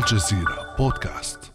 الجزيرة بودكاست.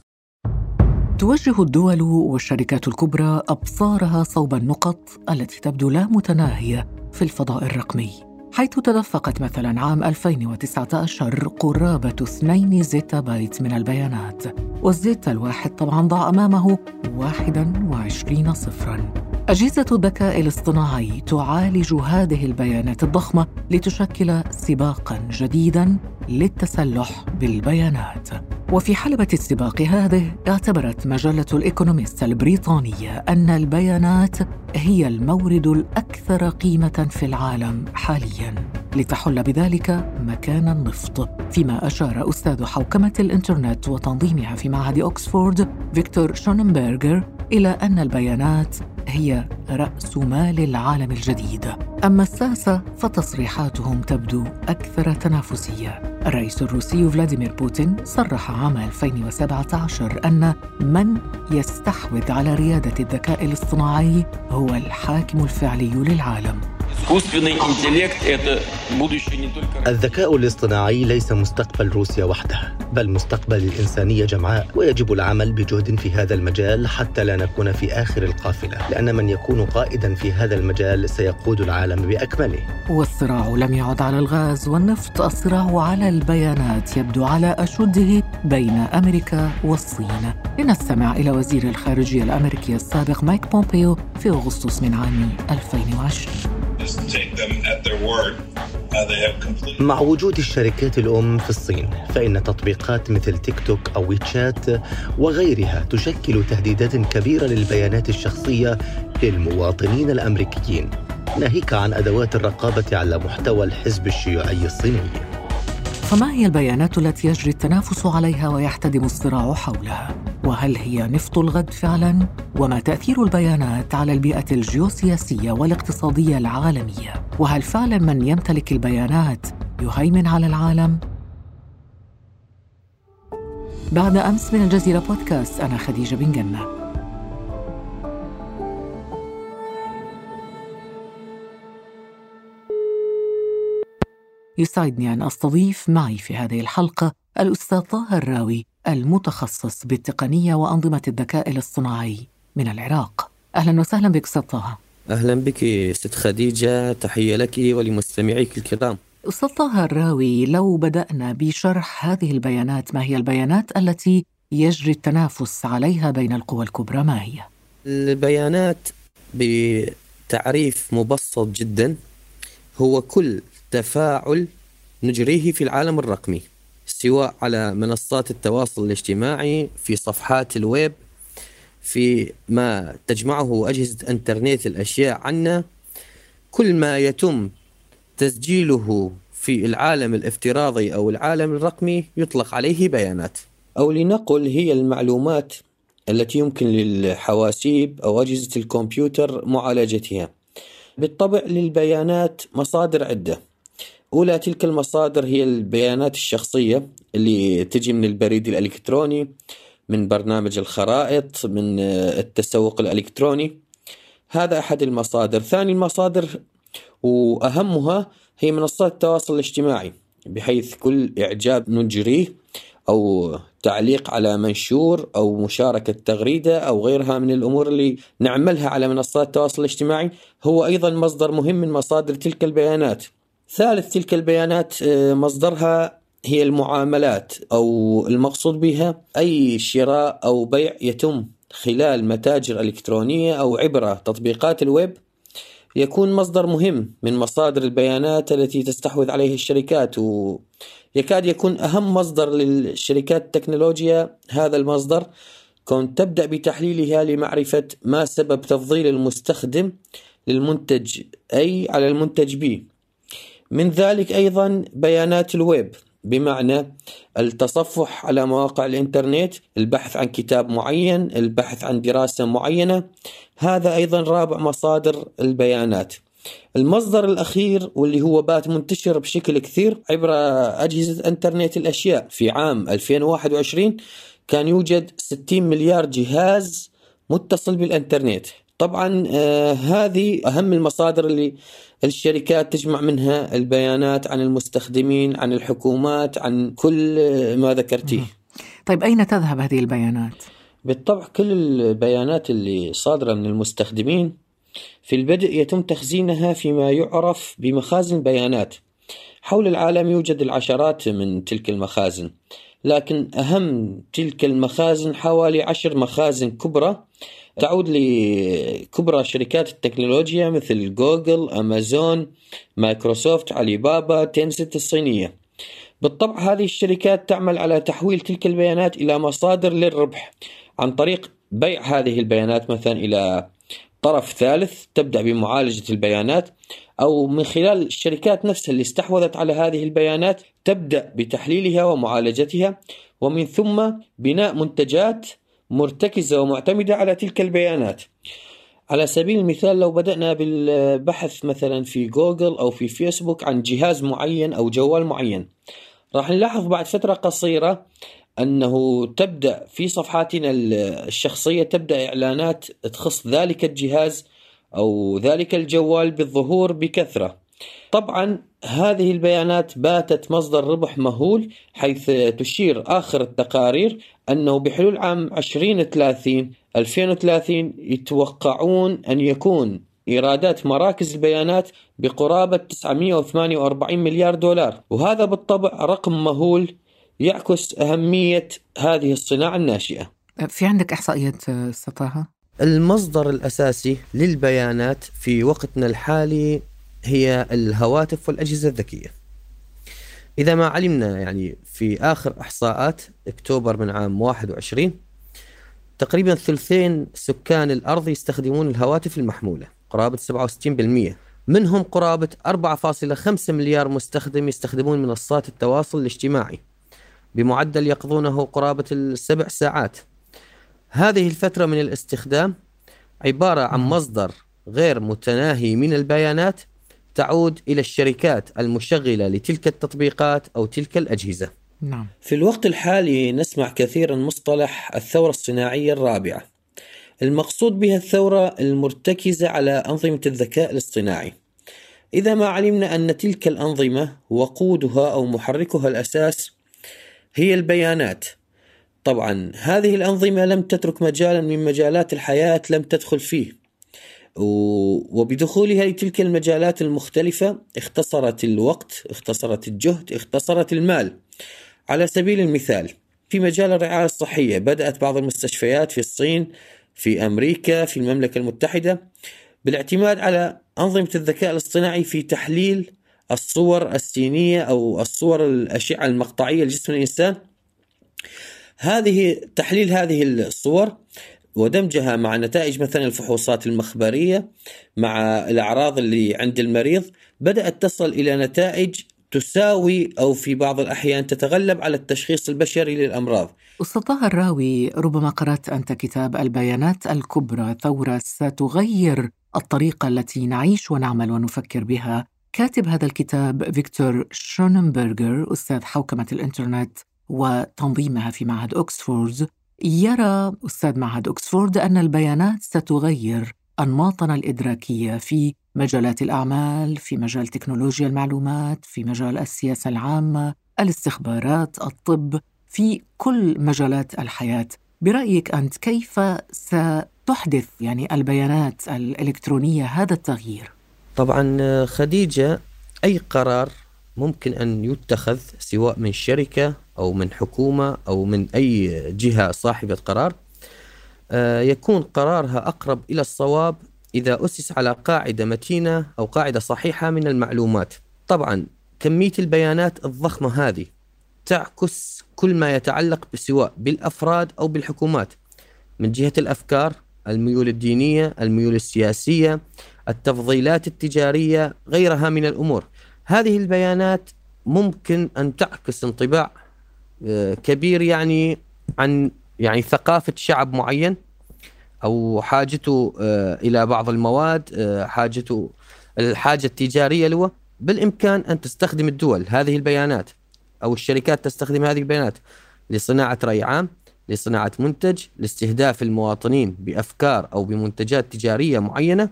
توجه الدول والشركات الكبرى أبصارها صوب النقط التي تبدو لا متناهية في الفضاء الرقمي حيث تدفقت مثلا عام 2019 قرابة 2 زيتا بايت من البيانات والزيتا الواحد طبعا ضع أمامه 21 صفراً. أجهزة الذكاء الاصطناعي تعالج هذه البيانات الضخمة لتشكل سباقا جديدا للتسلح بالبيانات. وفي حلبة السباق هذه اعتبرت مجلة الإيكونوميست البريطانية أن البيانات هي المورد الأكثر قيمة في العالم حاليا لتحل بذلك مكان النفط فيما أشار أستاذ حوكمة الإنترنت وتنظيمها في معهد أكسفورد فيكتور شوننبرغر إلى أن البيانات هي رأس مال العالم الجديد. أما الساسة فتصريحاتهم تبدو أكثر تنافسية. الرئيس الروسي فلاديمير بوتين صرح عام 2017 أن من يستحوذ على ريادة الذكاء الاصطناعي هو الحاكم الفعلي للعالم. الذكاء الاصطناعي ليس مستقبل روسيا وحدها بل مستقبل الإنسانية جمعاء. ويجب العمل بجهد في هذا المجال حتى لا نكون في آخر القافلة لأن من يكون قائدا في هذا المجال سيقود العالم بأكمله. والصراع لم يعد على الغاز والنفط الصراع على البيانات يبدو على أشده بين أمريكا والصين. لنستمع إلى وزير الخارجية الأمريكي السابق مايك بومبيو في أغسطس من عام 2020 Uh, مع وجود الشركات الأم في الصين فإن تطبيقات مثل تيك توك أو ويتشات وغيرها تشكل تهديدات كبيرة للبيانات الشخصية للمواطنين الأمريكيين ناهيك عن أدوات الرقابة على محتوى الحزب الشيوعي الصيني فما هي البيانات التي يجري التنافس عليها ويحتدم الصراع حولها؟ وهل هي نفط الغد فعلا؟ وما تأثير البيانات على البيئة الجيوسياسية والاقتصادية العالمية؟ وهل فعلا من يمتلك البيانات يهيمن على العالم؟ بعد أمس من الجزيرة بودكاست أنا خديجة بن جنة يسعدني أن أستضيف معي في هذه الحلقة الأستاذ طه الراوي المتخصص بالتقنية وأنظمة الذكاء الاصطناعي من العراق. أهلا وسهلا بك أستاذ طه. أهلا بك ست خديجة. تحية لك ولمستمعيك الكرام أستاذ طه الراوي لو بدأنا بشرح هذه البيانات ما هي البيانات التي يجري التنافس عليها بين القوى الكبرى؟ ما هي؟ البيانات بتعريف مبسط جدا هو كل تفاعل نجريه في العالم الرقمي. سواء على منصات التواصل الاجتماعي في صفحات الويب في ما تجمعه أجهزة إنترنت الأشياء عنا كل ما يتم تسجيله في العالم الافتراضي أو العالم الرقمي يطلق عليه بيانات. أو لنقل هي المعلومات التي يمكن للحواسيب أو أجهزة الكمبيوتر معالجتها. بالطبع للبيانات مصادر عدة. أولى تلك المصادر هي البيانات الشخصية اللي تجي من البريد الإلكتروني من برنامج الخرائط من التسوق الإلكتروني. هذا أحد المصادر. ثاني المصادر وأهمها هي منصات التواصل الاجتماعي بحيث كل إعجاب نجريه أو تعليق على منشور أو مشاركة تغريدة أو غيرها من الأمور اللي نعملها على منصات التواصل الاجتماعي. هو أيضا مصدر مهم من مصادر تلك البيانات. ثالث تلك البيانات آه، مصدرها هي المعاملات أو المقصود بها أي شراء أو بيع يتم خلال متاجر إلكترونية أو عبر تطبيقات الويب. يكون مصدر مهم من مصادر البيانات التي تستحوذ عليه الشركات ويكاد يكون أهم مصدر للشركات التكنولوجيا هذا المصدر. كون تبدأ بتحليلها لمعرفة ما سبب تفضيل المستخدم للمنتج أي على المنتج بي. من ذلك أيضا بيانات الويب بمعنى التصفح على مواقع الإنترنت البحث عن كتاب معين البحث عن دراسة معينة. هذا أيضا رابع مصادر البيانات. المصدر الأخير واللي هو بات منتشر بشكل كثير عبر أجهزة إنترنت الأشياء في عام 2021 كان يوجد 60 مليار جهاز متصل بالإنترنت. طبعا آه هذه أهم المصادر اللي الشركات تجمع منها البيانات عن المستخدمين عن الحكومات عن كل ما ذكرتيه. طيب أين تذهب هذه البيانات؟ بالطبع كل البيانات اللي صادرة من المستخدمين في البدء يتم تخزينها فيما يعرف بمخازن بيانات. حول العالم يوجد العشرات من تلك المخازن لكن أهم تلك المخازن حوالي عشر مخازن كبرى تعود لكبرى شركات التكنولوجيا مثل جوجل، أمازون، مايكروسوفت، علي بابا، تنسنت الصينية. بالطبع هذه الشركات تعمل على تحويل تلك البيانات إلى مصادر للربح. عن طريق بيع هذه البيانات مثلا إلى طرف ثالث تبدأ بمعالجة البيانات أو من خلال الشركات نفسها اللي استحوذت على هذه البيانات تبدأ بتحليلها ومعالجتها ومن ثم بناء منتجات مرتكزة ومعتمدة على تلك البيانات. على سبيل المثال لو بدأنا بالبحث مثلا في جوجل أو في فيسبوك عن جهاز معين أو جوال معين راح نلاحظ بعد فترة قصيرة أنه تبدأ في صفحاتنا الشخصية تبدأ إعلانات تخص ذلك الجهاز أو ذلك الجوال بالظهور بكثرة. طبعا هذه البيانات باتت مصدر ربح مهول حيث تشير آخر التقارير أنه بحلول عام 2030 2030 يتوقعون أن يكون إيرادات مراكز البيانات بقرابة 948 مليار دولار وهذا بالطبع رقم مهول يعكس أهمية هذه الصناعة الناشئة في عندك إحصائيات استطاعها؟ المصدر الأساسي للبيانات في وقتنا الحالي هي الهواتف والأجهزة الذكية. إذا ما علمنا يعني في آخر إحصاءات أكتوبر من عام 21 تقريبا ثلثين سكان الأرض يستخدمون الهواتف المحمولة قرابة 67% منهم قرابة 4.5 مليار مستخدم يستخدمون منصات التواصل الاجتماعي بمعدل يقضونه قرابة السبع ساعات. هذه الفترة من الاستخدام عبارة عن مصدر غير متناهي من البيانات تعود إلى الشركات المشغلة لتلك التطبيقات أو تلك الأجهزة. نعم. في الوقت الحالي نسمع كثيرا مصطلح الثورة الصناعية الرابعة. المقصود بها الثورة المرتكزة على أنظمة الذكاء الاصطناعي. إذا ما علمنا أن تلك الأنظمة وقودها أو محركها الأساس هي البيانات. طبعا هذه الأنظمة لم تترك مجالا من مجالات الحياة لم تدخل فيه. وبدخولها لتلك المجالات المختلفة اختصرت الوقت اختصرت الجهد اختصرت المال. على سبيل المثال في مجال الرعاية الصحية بدأت بعض المستشفيات في الصين في أمريكا في المملكة المتحدة بالاعتماد على أنظمة الذكاء الاصطناعي في تحليل الصور السينية أو الصور الأشعة المقطعية لجسم الإنسان. هذه تحليل هذه الصور ودمجها مع نتائج مثلا الفحوصات المخبرية مع الأعراض اللي عند المريض بدأت تصل إلى نتائج تساوي أو في بعض الأحيان تتغلب على التشخيص البشري للأمراض. طه الراوي ربما قرأت أنت كتاب البيانات الكبرى ثورة ستغير الطريقة التي نعيش ونعمل ونفكر بها. كاتب هذا الكتاب فيكتور شوننبرغر أستاذ حوكمة الإنترنت وتنظيمها في معهد أكسفورد. يرى أستاذ معهد أكسفورد أن البيانات ستغير أنماطنا الإدراكية في مجالات الأعمال، في مجال تكنولوجيا المعلومات، في مجال السياسة العامة، الاستخبارات، الطب، في كل مجالات الحياة. برأيك أنت كيف ستحدث يعني البيانات الإلكترونية هذا التغيير؟ طبعا خديجة أي قرار ممكن أن يتخذ سواء من شركة أو من حكومة أو من أي جهة صاحبة قرار آه، يكون قرارها أقرب إلى الصواب إذا أسس على قاعدة متينة أو قاعدة صحيحة من المعلومات. طبعا كمية البيانات الضخمة هذه تعكس كل ما يتعلق سواء بالأفراد أو بالحكومات من جهة الأفكار الميول الدينية الميول السياسية التفضيلات التجارية غيرها من الأمور. هذه البيانات ممكن أن تعكس انطباع كبير يعني عن يعني ثقافة شعب معين أو حاجته آه، إلى بعض المواد آه، حاجته الحاجة التجارية له بالإمكان أن تستخدم الدول هذه البيانات أو الشركات تستخدم هذه البيانات لصناعة رأي عام لصناعة منتج لاستهداف المواطنين بأفكار أو بمنتجات تجارية معينة.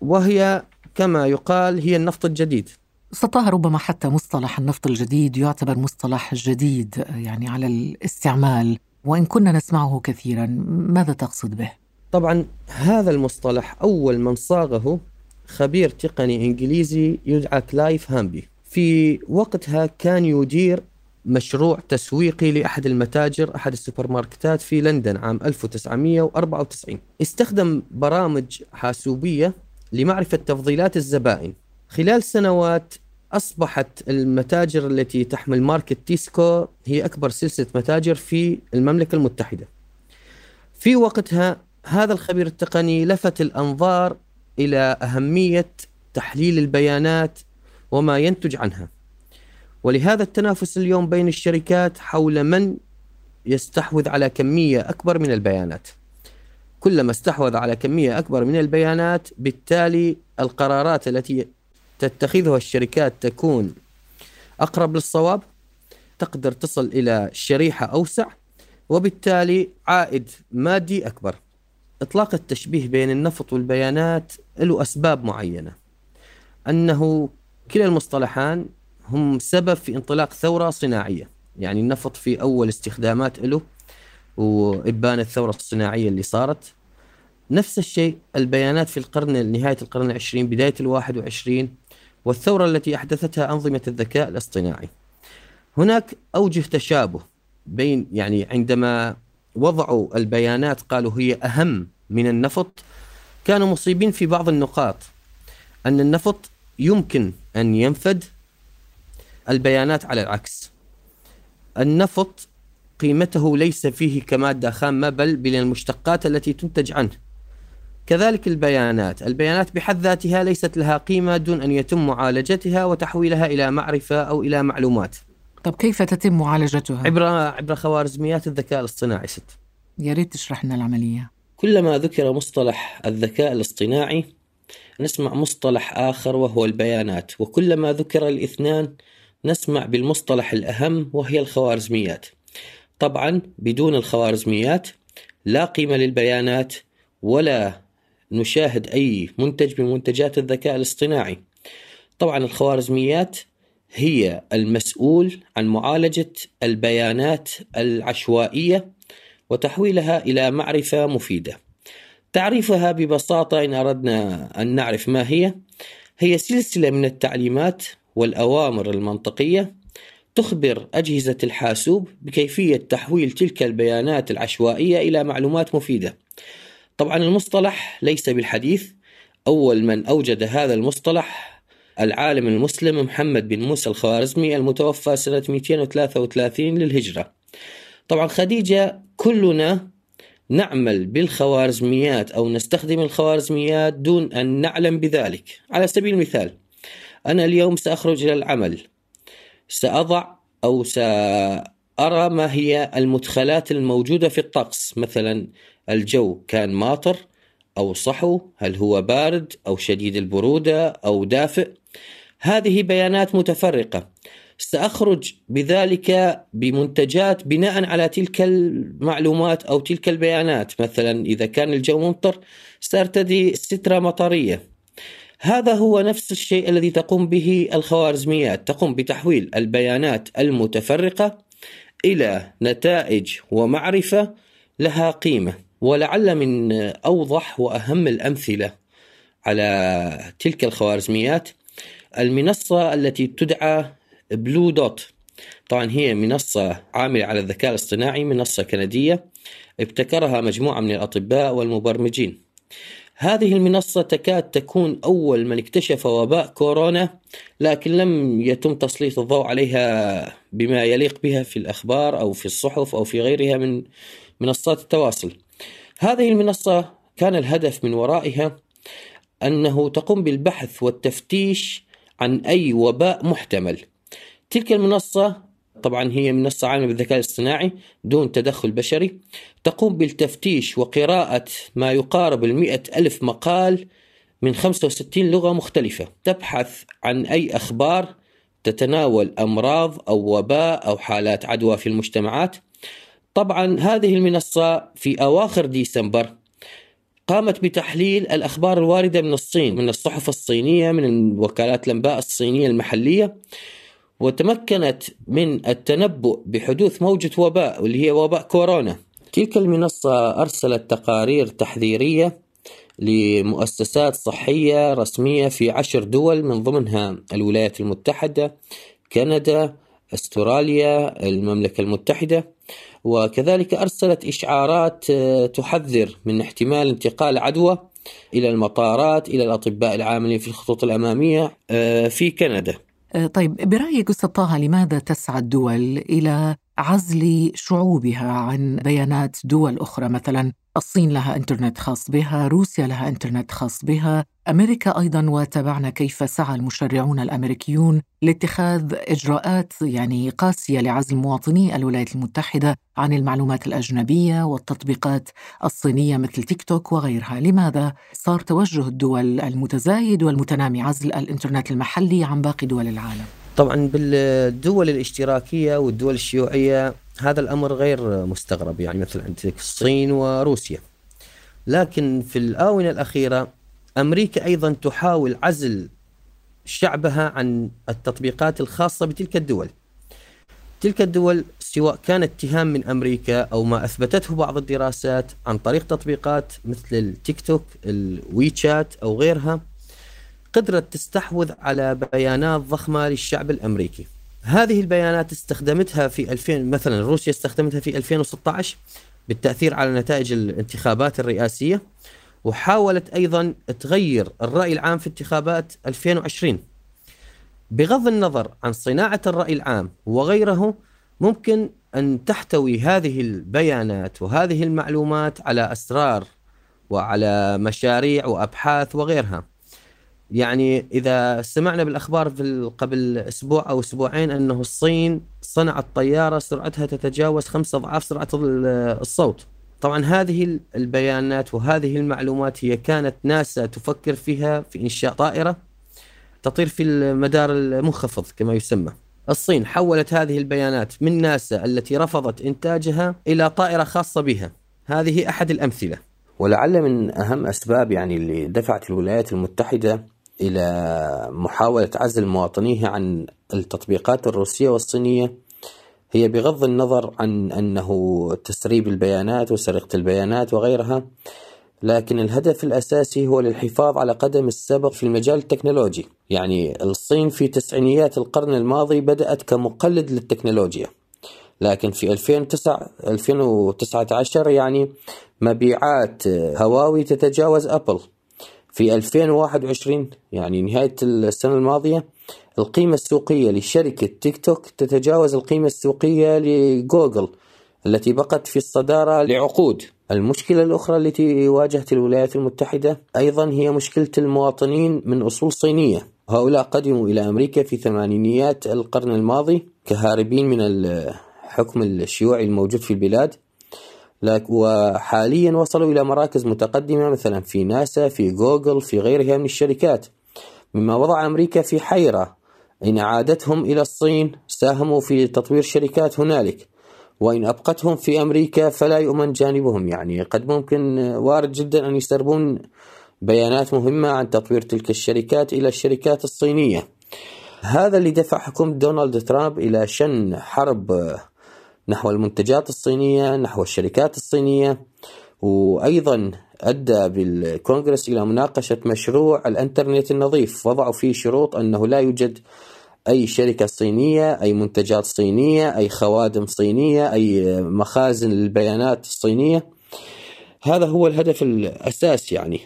وهي كما يقال هي النفط الجديد. أستاذ طه ربما حتى مصطلح النفط الجديد يعتبر مصطلح جديد يعني على الاستعمال وإن كنا نسمعه كثيرا ماذا تقصد به؟ طبعا هذا المصطلح أول من صاغه خبير تقني إنجليزي يدعى كلايف هامبي. في وقتها كان يدير مشروع تسويقي لأحد المتاجر أحد السوبر ماركتات في لندن عام 1994 استخدم برامج حاسوبية لمعرفة تفضيلات الزبائن. خلال سنوات أصبحت المتاجر التي تحمل ماركة تيسكو هي أكبر سلسلة متاجر في المملكة المتحدة. في وقتها هذا الخبير التقني لفت الأنظار إلى أهمية تحليل البيانات وما ينتج عنها. ولهذا التنافس اليوم بين الشركات حول من يستحوذ على كمية أكبر من البيانات. كلما استحوذ على كمية أكبر من البيانات بالتالي القرارات التي تتخذها الشركات تكون أقرب للصواب تقدر تصل إلى شريحة أوسع وبالتالي عائد مادي أكبر. إطلاق التشبيه بين النفط والبيانات له أسباب معينة. أنه كلا المصطلحان هم سبب في انطلاق ثورة صناعية. يعني النفط في أول استخدامات له وإبان الثورة الصناعية اللي صارت. نفس الشيء البيانات في القرن نهاية القرن العشرين بداية الواحد وعشرين والثورة التي أحدثتها أنظمة الذكاء الاصطناعي. هناك أوجه تشابه بين يعني عندما وضعوا البيانات قالوا هي أهم من النفط كانوا مصيبين في بعض النقاط. أن النفط يمكن أن ينفد البيانات على العكس. النفط قيمته ليس فيه كمادة خامة بل بالمشتقات التي تنتج عنه. كذلك البيانات. البيانات بحد ذاتها ليست لها قيمة دون أن يتم معالجتها وتحويلها إلى معرفة أو إلى معلومات. طب كيف تتم معالجتها؟ عبر عبر خوارزميات الذكاء الاصطناعي ست. يا ريت تشرح لنا العملية. كلما ذكر مصطلح الذكاء الاصطناعي نسمع مصطلح آخر وهو البيانات وكلما ذكر الاثنان نسمع بالمصطلح الأهم وهي الخوارزميات طبعا بدون الخوارزميات لا قيمة للبيانات ولا نشاهد أي منتج من منتجات الذكاء الاصطناعي. طبعا الخوارزميات هي المسؤول عن معالجة البيانات العشوائية وتحويلها إلى معرفة مفيدة. تعريفها ببساطة إن أردنا أن نعرف ما هي. هي سلسلة من التعليمات والأوامر المنطقية تخبر أجهزة الحاسوب بكيفية تحويل تلك البيانات العشوائية إلى معلومات مفيدة. طبعا المصطلح ليس بالحديث. أول من أوجد هذا المصطلح العالم المسلم محمد بن موسى الخوارزمي المتوفى سنة 233 للهجرة. طبعا خديجة كلنا نعمل بالخوارزميات أو نستخدم الخوارزميات دون أن نعلم بذلك. على سبيل المثال أنا اليوم سأخرج إلى العمل. سأضع أو سأرى ما هي المدخلات الموجودة في الطقس. مثلا الجو كان ماطر أو صحو هل هو بارد أو شديد البرودة أو دافئ؟ هذه بيانات متفرقة. سأخرج بذلك بمنتجات بناء على تلك المعلومات أو تلك البيانات. مثلا إذا كان الجو ممطر سأرتدي سترة مطرية. هذا هو نفس الشيء الذي تقوم به الخوارزميات. تقوم بتحويل البيانات المتفرقة إلى نتائج ومعرفة لها قيمة ولعل من أوضح وأهم الأمثلة على تلك الخوارزميات المنصة التي تدعى بلو دوت. طبعا هي منصة عاملة على الذكاء الاصطناعي منصة كندية ابتكرها مجموعة من الأطباء والمبرمجين. هذه المنصة تكاد تكون أول من اكتشف وباء كورونا لكن لم يتم تسليط الضوء عليها بما يليق بها في الأخبار أو في الصحف أو في غيرها من منصات التواصل. هذه المنصة كان الهدف من ورائها أنه تقوم بالبحث والتفتيش عن أي وباء محتمل. تلك المنصة طبعا هي منصة عاملة بالذكاء الاصطناعي دون تدخل بشري. تقوم بالتفتيش وقراءة ما يقارب المئة ألف مقال من 65 لغة مختلفة. تبحث عن أي أخبار تتناول أمراض أو وباء أو حالات عدوى في المجتمعات. طبعا هذه المنصة في أواخر ديسمبر قامت بتحليل الأخبار الواردة من الصين من الصحف الصينية من وكالات الأنباء الصينية المحلية. وتمكنت من التنبؤ بحدوث موجة وباء واللي هي وباء كورونا. تلك المنصة أرسلت تقارير تحذيرية لمؤسسات صحية رسمية في عشر دول من ضمنها الولايات المتحدة كندا أستراليا المملكة المتحدة. وكذلك أرسلت إشعارات آه، تحذر من احتمال انتقال عدوى إلى المطارات إلى الأطباء العاملين في الخطوط الأمامية آه، في كندا. طيب برأيك أستاذ طه لماذا تسعى الدول إلى عزل شعوبها عن بيانات دول أخرى؟ مثلا الصين لها إنترنت خاص بها، روسيا لها إنترنت خاص بها، أمريكا أيضا وتابعنا كيف سعى المشرعون الأمريكيون لاتخاذ إجراءات يعني قاسية لعزل مواطني الولايات المتحدة عن المعلومات الأجنبية والتطبيقات الصينية مثل تيك توك وغيرها، لماذا صار توجه الدول المتزايد والمتنامي عزل الإنترنت المحلي عن باقي دول العالم؟ طبعا بالدول الاشتراكية والدول الشيوعية هذا الأمر غير مستغرب يعني مثل عندك الصين وروسيا لكن في الآونة الأخيرة أمريكا أيضا تحاول عزل شعبها عن التطبيقات الخاصة بتلك الدول. تلك الدول سواء كان اتهام من أمريكا أو ما أثبتته بعض الدراسات عن طريق تطبيقات مثل التيك توك، الويتشات أو غيرها قدرت تستحوذ على بيانات ضخمة للشعب الأمريكي. هذه البيانات استخدمتها في 2000 مثلا روسيا استخدمتها في 2016 بالتأثير على نتائج الانتخابات الرئاسية وحاولت أيضا تغير الرأي العام في انتخابات 2020 بغض النظر عن صناعة الرأي العام وغيره ممكن أن تحتوي هذه البيانات وهذه المعلومات على أسرار وعلى مشاريع وأبحاث وغيرها. يعني إذا سمعنا بالأخبار في قبل أسبوع أو أسبوعين أنه الصين صنعت طيارة سرعتها تتجاوز خمسة أضعاف سرعة الصوت. طبعا هذه البيانات وهذه المعلومات هي كانت ناسا تفكر فيها في إنشاء طائرة تطير في المدار المنخفض كما يسمى. الصين حولت هذه البيانات من ناسا التي رفضت إنتاجها إلى طائرة خاصة بها. هذه أحد الأمثلة. ولعل من أهم أسباب يعني اللي دفعت الولايات المتحدة إلى محاولة عزل مواطنيها عن التطبيقات الروسية والصينية هي بغض النظر عن أنه تسريب البيانات وسرقة البيانات وغيرها لكن الهدف الأساسي هو للحفاظ على قدم السبق في المجال التكنولوجي، يعني الصين في تسعينيات القرن الماضي بدأت كمقلد للتكنولوجيا. لكن في 2009 2019 يعني مبيعات هواوي تتجاوز أبل. في 2021 يعني نهاية السنة الماضية القيمة السوقية لشركة تيك توك تتجاوز القيمة السوقية لجوجل التي بقت في الصدارة لعقود. المشكلة الأخرى التي واجهت الولايات المتحدة أيضا هي مشكلة المواطنين من أصول صينية. هؤلاء قدموا إلى أمريكا في ثمانينيات القرن الماضي كهاربين من الحكم الشيوعي الموجود في البلاد. وحاليا وصلوا إلى مراكز متقدمة مثلا في ناسا في جوجل في غيرها من الشركات. مما وضع أمريكا في حيرة. إن عادتهم إلى الصين ساهموا في تطوير شركات هنالك. وإن أبقتهم في أمريكا فلا يؤمن جانبهم. يعني قد ممكن وارد جدا أن يسربون بيانات مهمة عن تطوير تلك الشركات إلى الشركات الصينية. هذا اللي دفع حكومة دونالد ترامب إلى شن حرب نحو المنتجات الصينية نحو الشركات الصينية. وأيضا أدى بالكونغرس إلى مناقشة مشروع الإنترنت النظيف. وضعوا فيه شروط أنه لا يوجد أي شركة صينية أي منتجات صينية أي خوادم صينية أي مخازن للبيانات الصينية. هذا هو الهدف الأساس يعني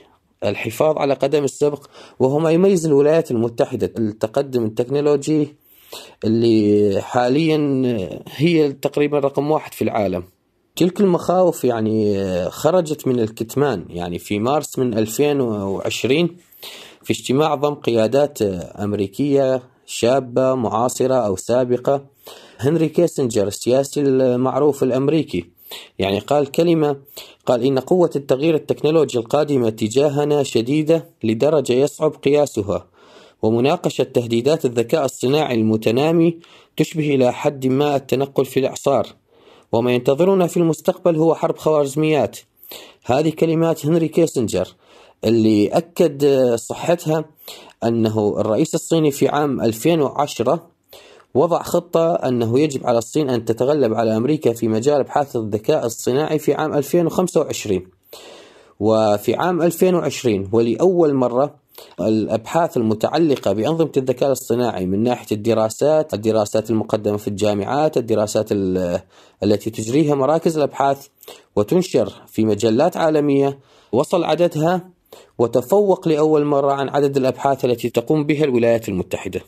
الحفاظ على قدم السبق. وهو ما يميز الولايات المتحدة التقدم التكنولوجي اللي حاليا هي تقريبا رقم واحد في العالم. تلك المخاوف يعني خرجت من الكتمان. يعني في مارس من 2020 في اجتماع ضم قيادات أمريكية شابة معاصرة أو سابقة هنري كيسنجر السياسي المعروف الأمريكي. يعني قال كلمة قال إن قوة التغيير التكنولوجي القادمة تجاهنا شديدة لدرجة يصعب قياسها. ومناقشة تهديدات الذكاء الصناعي المتنامي تشبه إلى حد ما التنقل في الإعصار. وما ينتظرنا في المستقبل هو حرب خوارزميات. هذه كلمات هنري كيسنجر اللي أكد صحتها أنه الرئيس الصيني في عام 2010 وضع خطة أنه يجب على الصين أن تتغلب على أمريكا في مجال أبحاث الذكاء الصناعي في عام 2025 وفي عام 2020 ولأول مرة الأبحاث المتعلقة بأنظمة الذكاء الاصطناعي من ناحية الدراسات الدراسات المقدمة في الجامعات الدراسات التي تجريها مراكز الأبحاث وتنشر في مجلات عالمية وصل عددها وتفوق لأول مرة عن عدد الأبحاث التي تقوم بها الولايات المتحدة.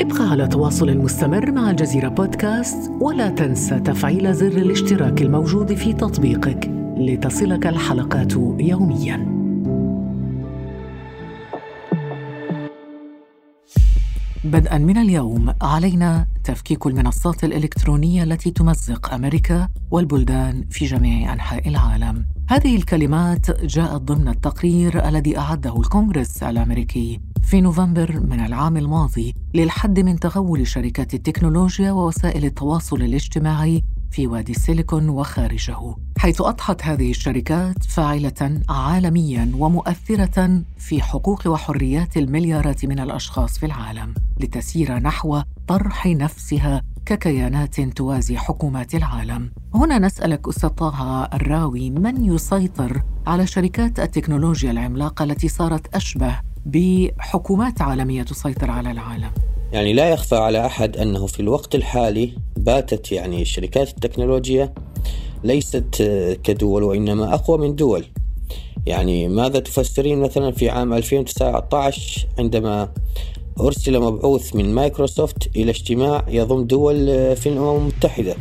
ابقى على تواصل مستمر مع الجزيرة بودكاست ولا تنسى تفعيل زر الاشتراك الموجود في تطبيقك لتصلك الحلقات يومياً. بدءا من اليوم علينا تفكيك المنصات الإلكترونية التي تمزق أمريكا والبلدان في جميع أنحاء العالم. هذه الكلمات جاءت ضمن التقرير الذي أعده الكونغرس الأمريكي في نوفمبر من العام الماضي للحد من تغول شركات التكنولوجيا ووسائل التواصل الاجتماعي في وادي السيليكون وخارجه حيث اضحت هذه الشركات فاعلة عالميا ومؤثرة في حقوق وحريات المليارات من الأشخاص في العالم لتسير نحو طرح نفسها ككيانات توازي حكومات العالم. هنا نسألك أستاذ طه الراوي من يسيطر على شركات التكنولوجيا العملاقة التي صارت أشبه بحكومات عالمية تسيطر على العالم؟ يعني لا يخفى على أحد أنه في الوقت الحالي باتت يعني شركات التكنولوجيا ليست كدول وإنما أقوى من دول يعني ماذا تفسرين مثلا في عام 2019 عندما أرسل مبعوث من مايكروسوفت إلى اجتماع يضم دول في الأمم المتحدة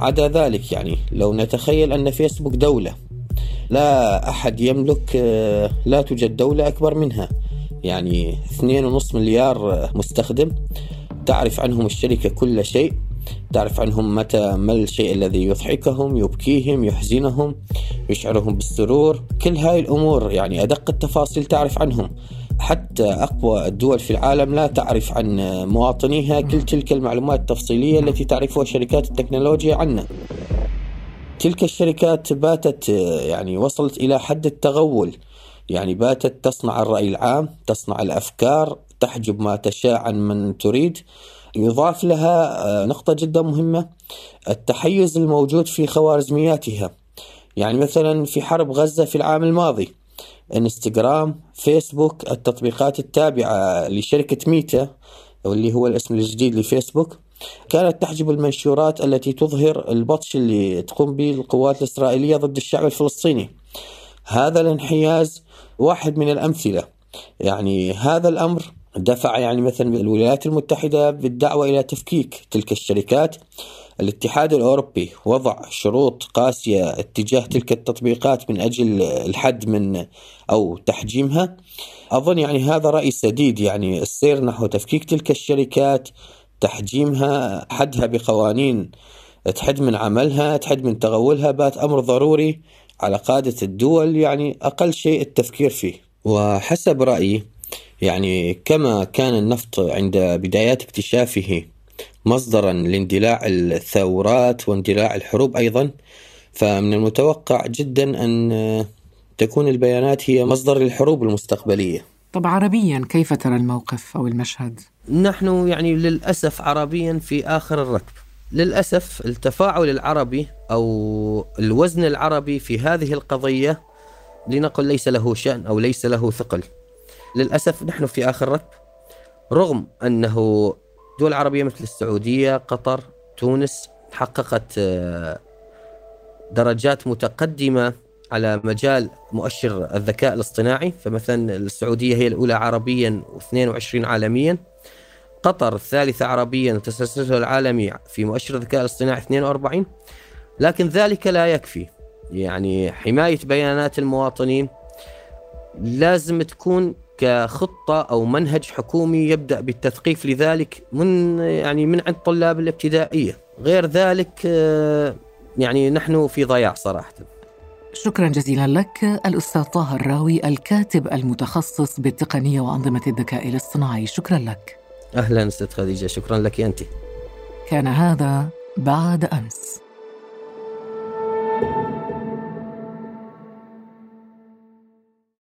عدا ذلك يعني لو نتخيل أن فيسبوك دولة لا أحد يملك لا توجد دولة أكبر منها. يعني 2.5 مليار مستخدم. تعرف عنهم الشركة كل شيء. تعرف عنهم متى ما الشيء الذي يضحكهم يبكيهم يحزنهم يشعرهم بالسرور. كل هاي الأمور يعني أدق التفاصيل تعرف عنهم. حتى أقوى الدول في العالم لا تعرف عن مواطنيها كل تلك المعلومات التفصيلية التي تعرفها شركات التكنولوجيا عنا تلك الشركات باتت يعني وصلت إلى حد التغول. يعني باتت تصنع الرأي العام تصنع الأفكار تحجب ما تشاء عن من تريد. يضاف لها آه، نقطة جدا مهمة التحيز الموجود في خوارزمياتها. يعني مثلا في حرب غزة في العام الماضي. انستغرام فيسبوك التطبيقات التابعة لشركة ميتا واللي هو الاسم الجديد لفيسبوك. كانت تحجب المنشورات التي تظهر البطش اللي تقوم به القوات الإسرائيلية ضد الشعب الفلسطيني. هذا الانحياز واحد من الأمثلة. يعني هذا الأمر دفع يعني مثلا الولايات المتحدة بالدعوة إلى تفكيك تلك الشركات. الاتحاد الأوروبي وضع شروط قاسية اتجاه تلك التطبيقات من أجل الحد من أو تحجيمها. أظن يعني هذا رأي سديد يعني السير نحو تفكيك تلك الشركات تحجيمها حدها بقوانين تحد من عملها تحد من تغولها بات أمر ضروري على قادة الدول يعني أقل شيء التفكير فيه. وحسب رأيي يعني كما كان النفط عند بدايات اكتشافه مصدرا لاندلاع الثورات واندلاع الحروب أيضا فمن المتوقع جدا أن تكون البيانات هي مصدر للحروب المستقبلية. طب عربيا كيف ترى الموقف أو المشهد؟ نحن يعني للأسف عربيا في آخر الركب. للأسف التفاعل العربي أو الوزن العربي في هذه القضية لنقل ليس له شأن أو ليس له ثقل. للأسف نحن في آخر الركب رغم أنه دول عربية مثل السعودية قطر تونس حققت آه، درجات متقدمة على مجال مؤشر الذكاء الاصطناعي. فمثلا السعودية هي الأولى عربيا و22 عالميا. قطر الثالثة عربيا وتسلسلها العالمي في مؤشر الذكاء الاصطناعي 42 لكن ذلك لا يكفي. يعني حماية بيانات المواطنين لازم تكون كخطة أو منهج حكومي يبدأ بالتثقيف لذلك من يعني من عند طلاب الابتدائية. غير ذلك آه، يعني نحن في ضياع صراحة. شكرا جزيلا لك الأستاذ طه الراوي الكاتب المتخصص بالتقنية وأنظمة الذكاء الاصطناعي. شكرا لك. أهلا أستاذ خديجة شكرا لك أنت. كان هذا بعد أمس.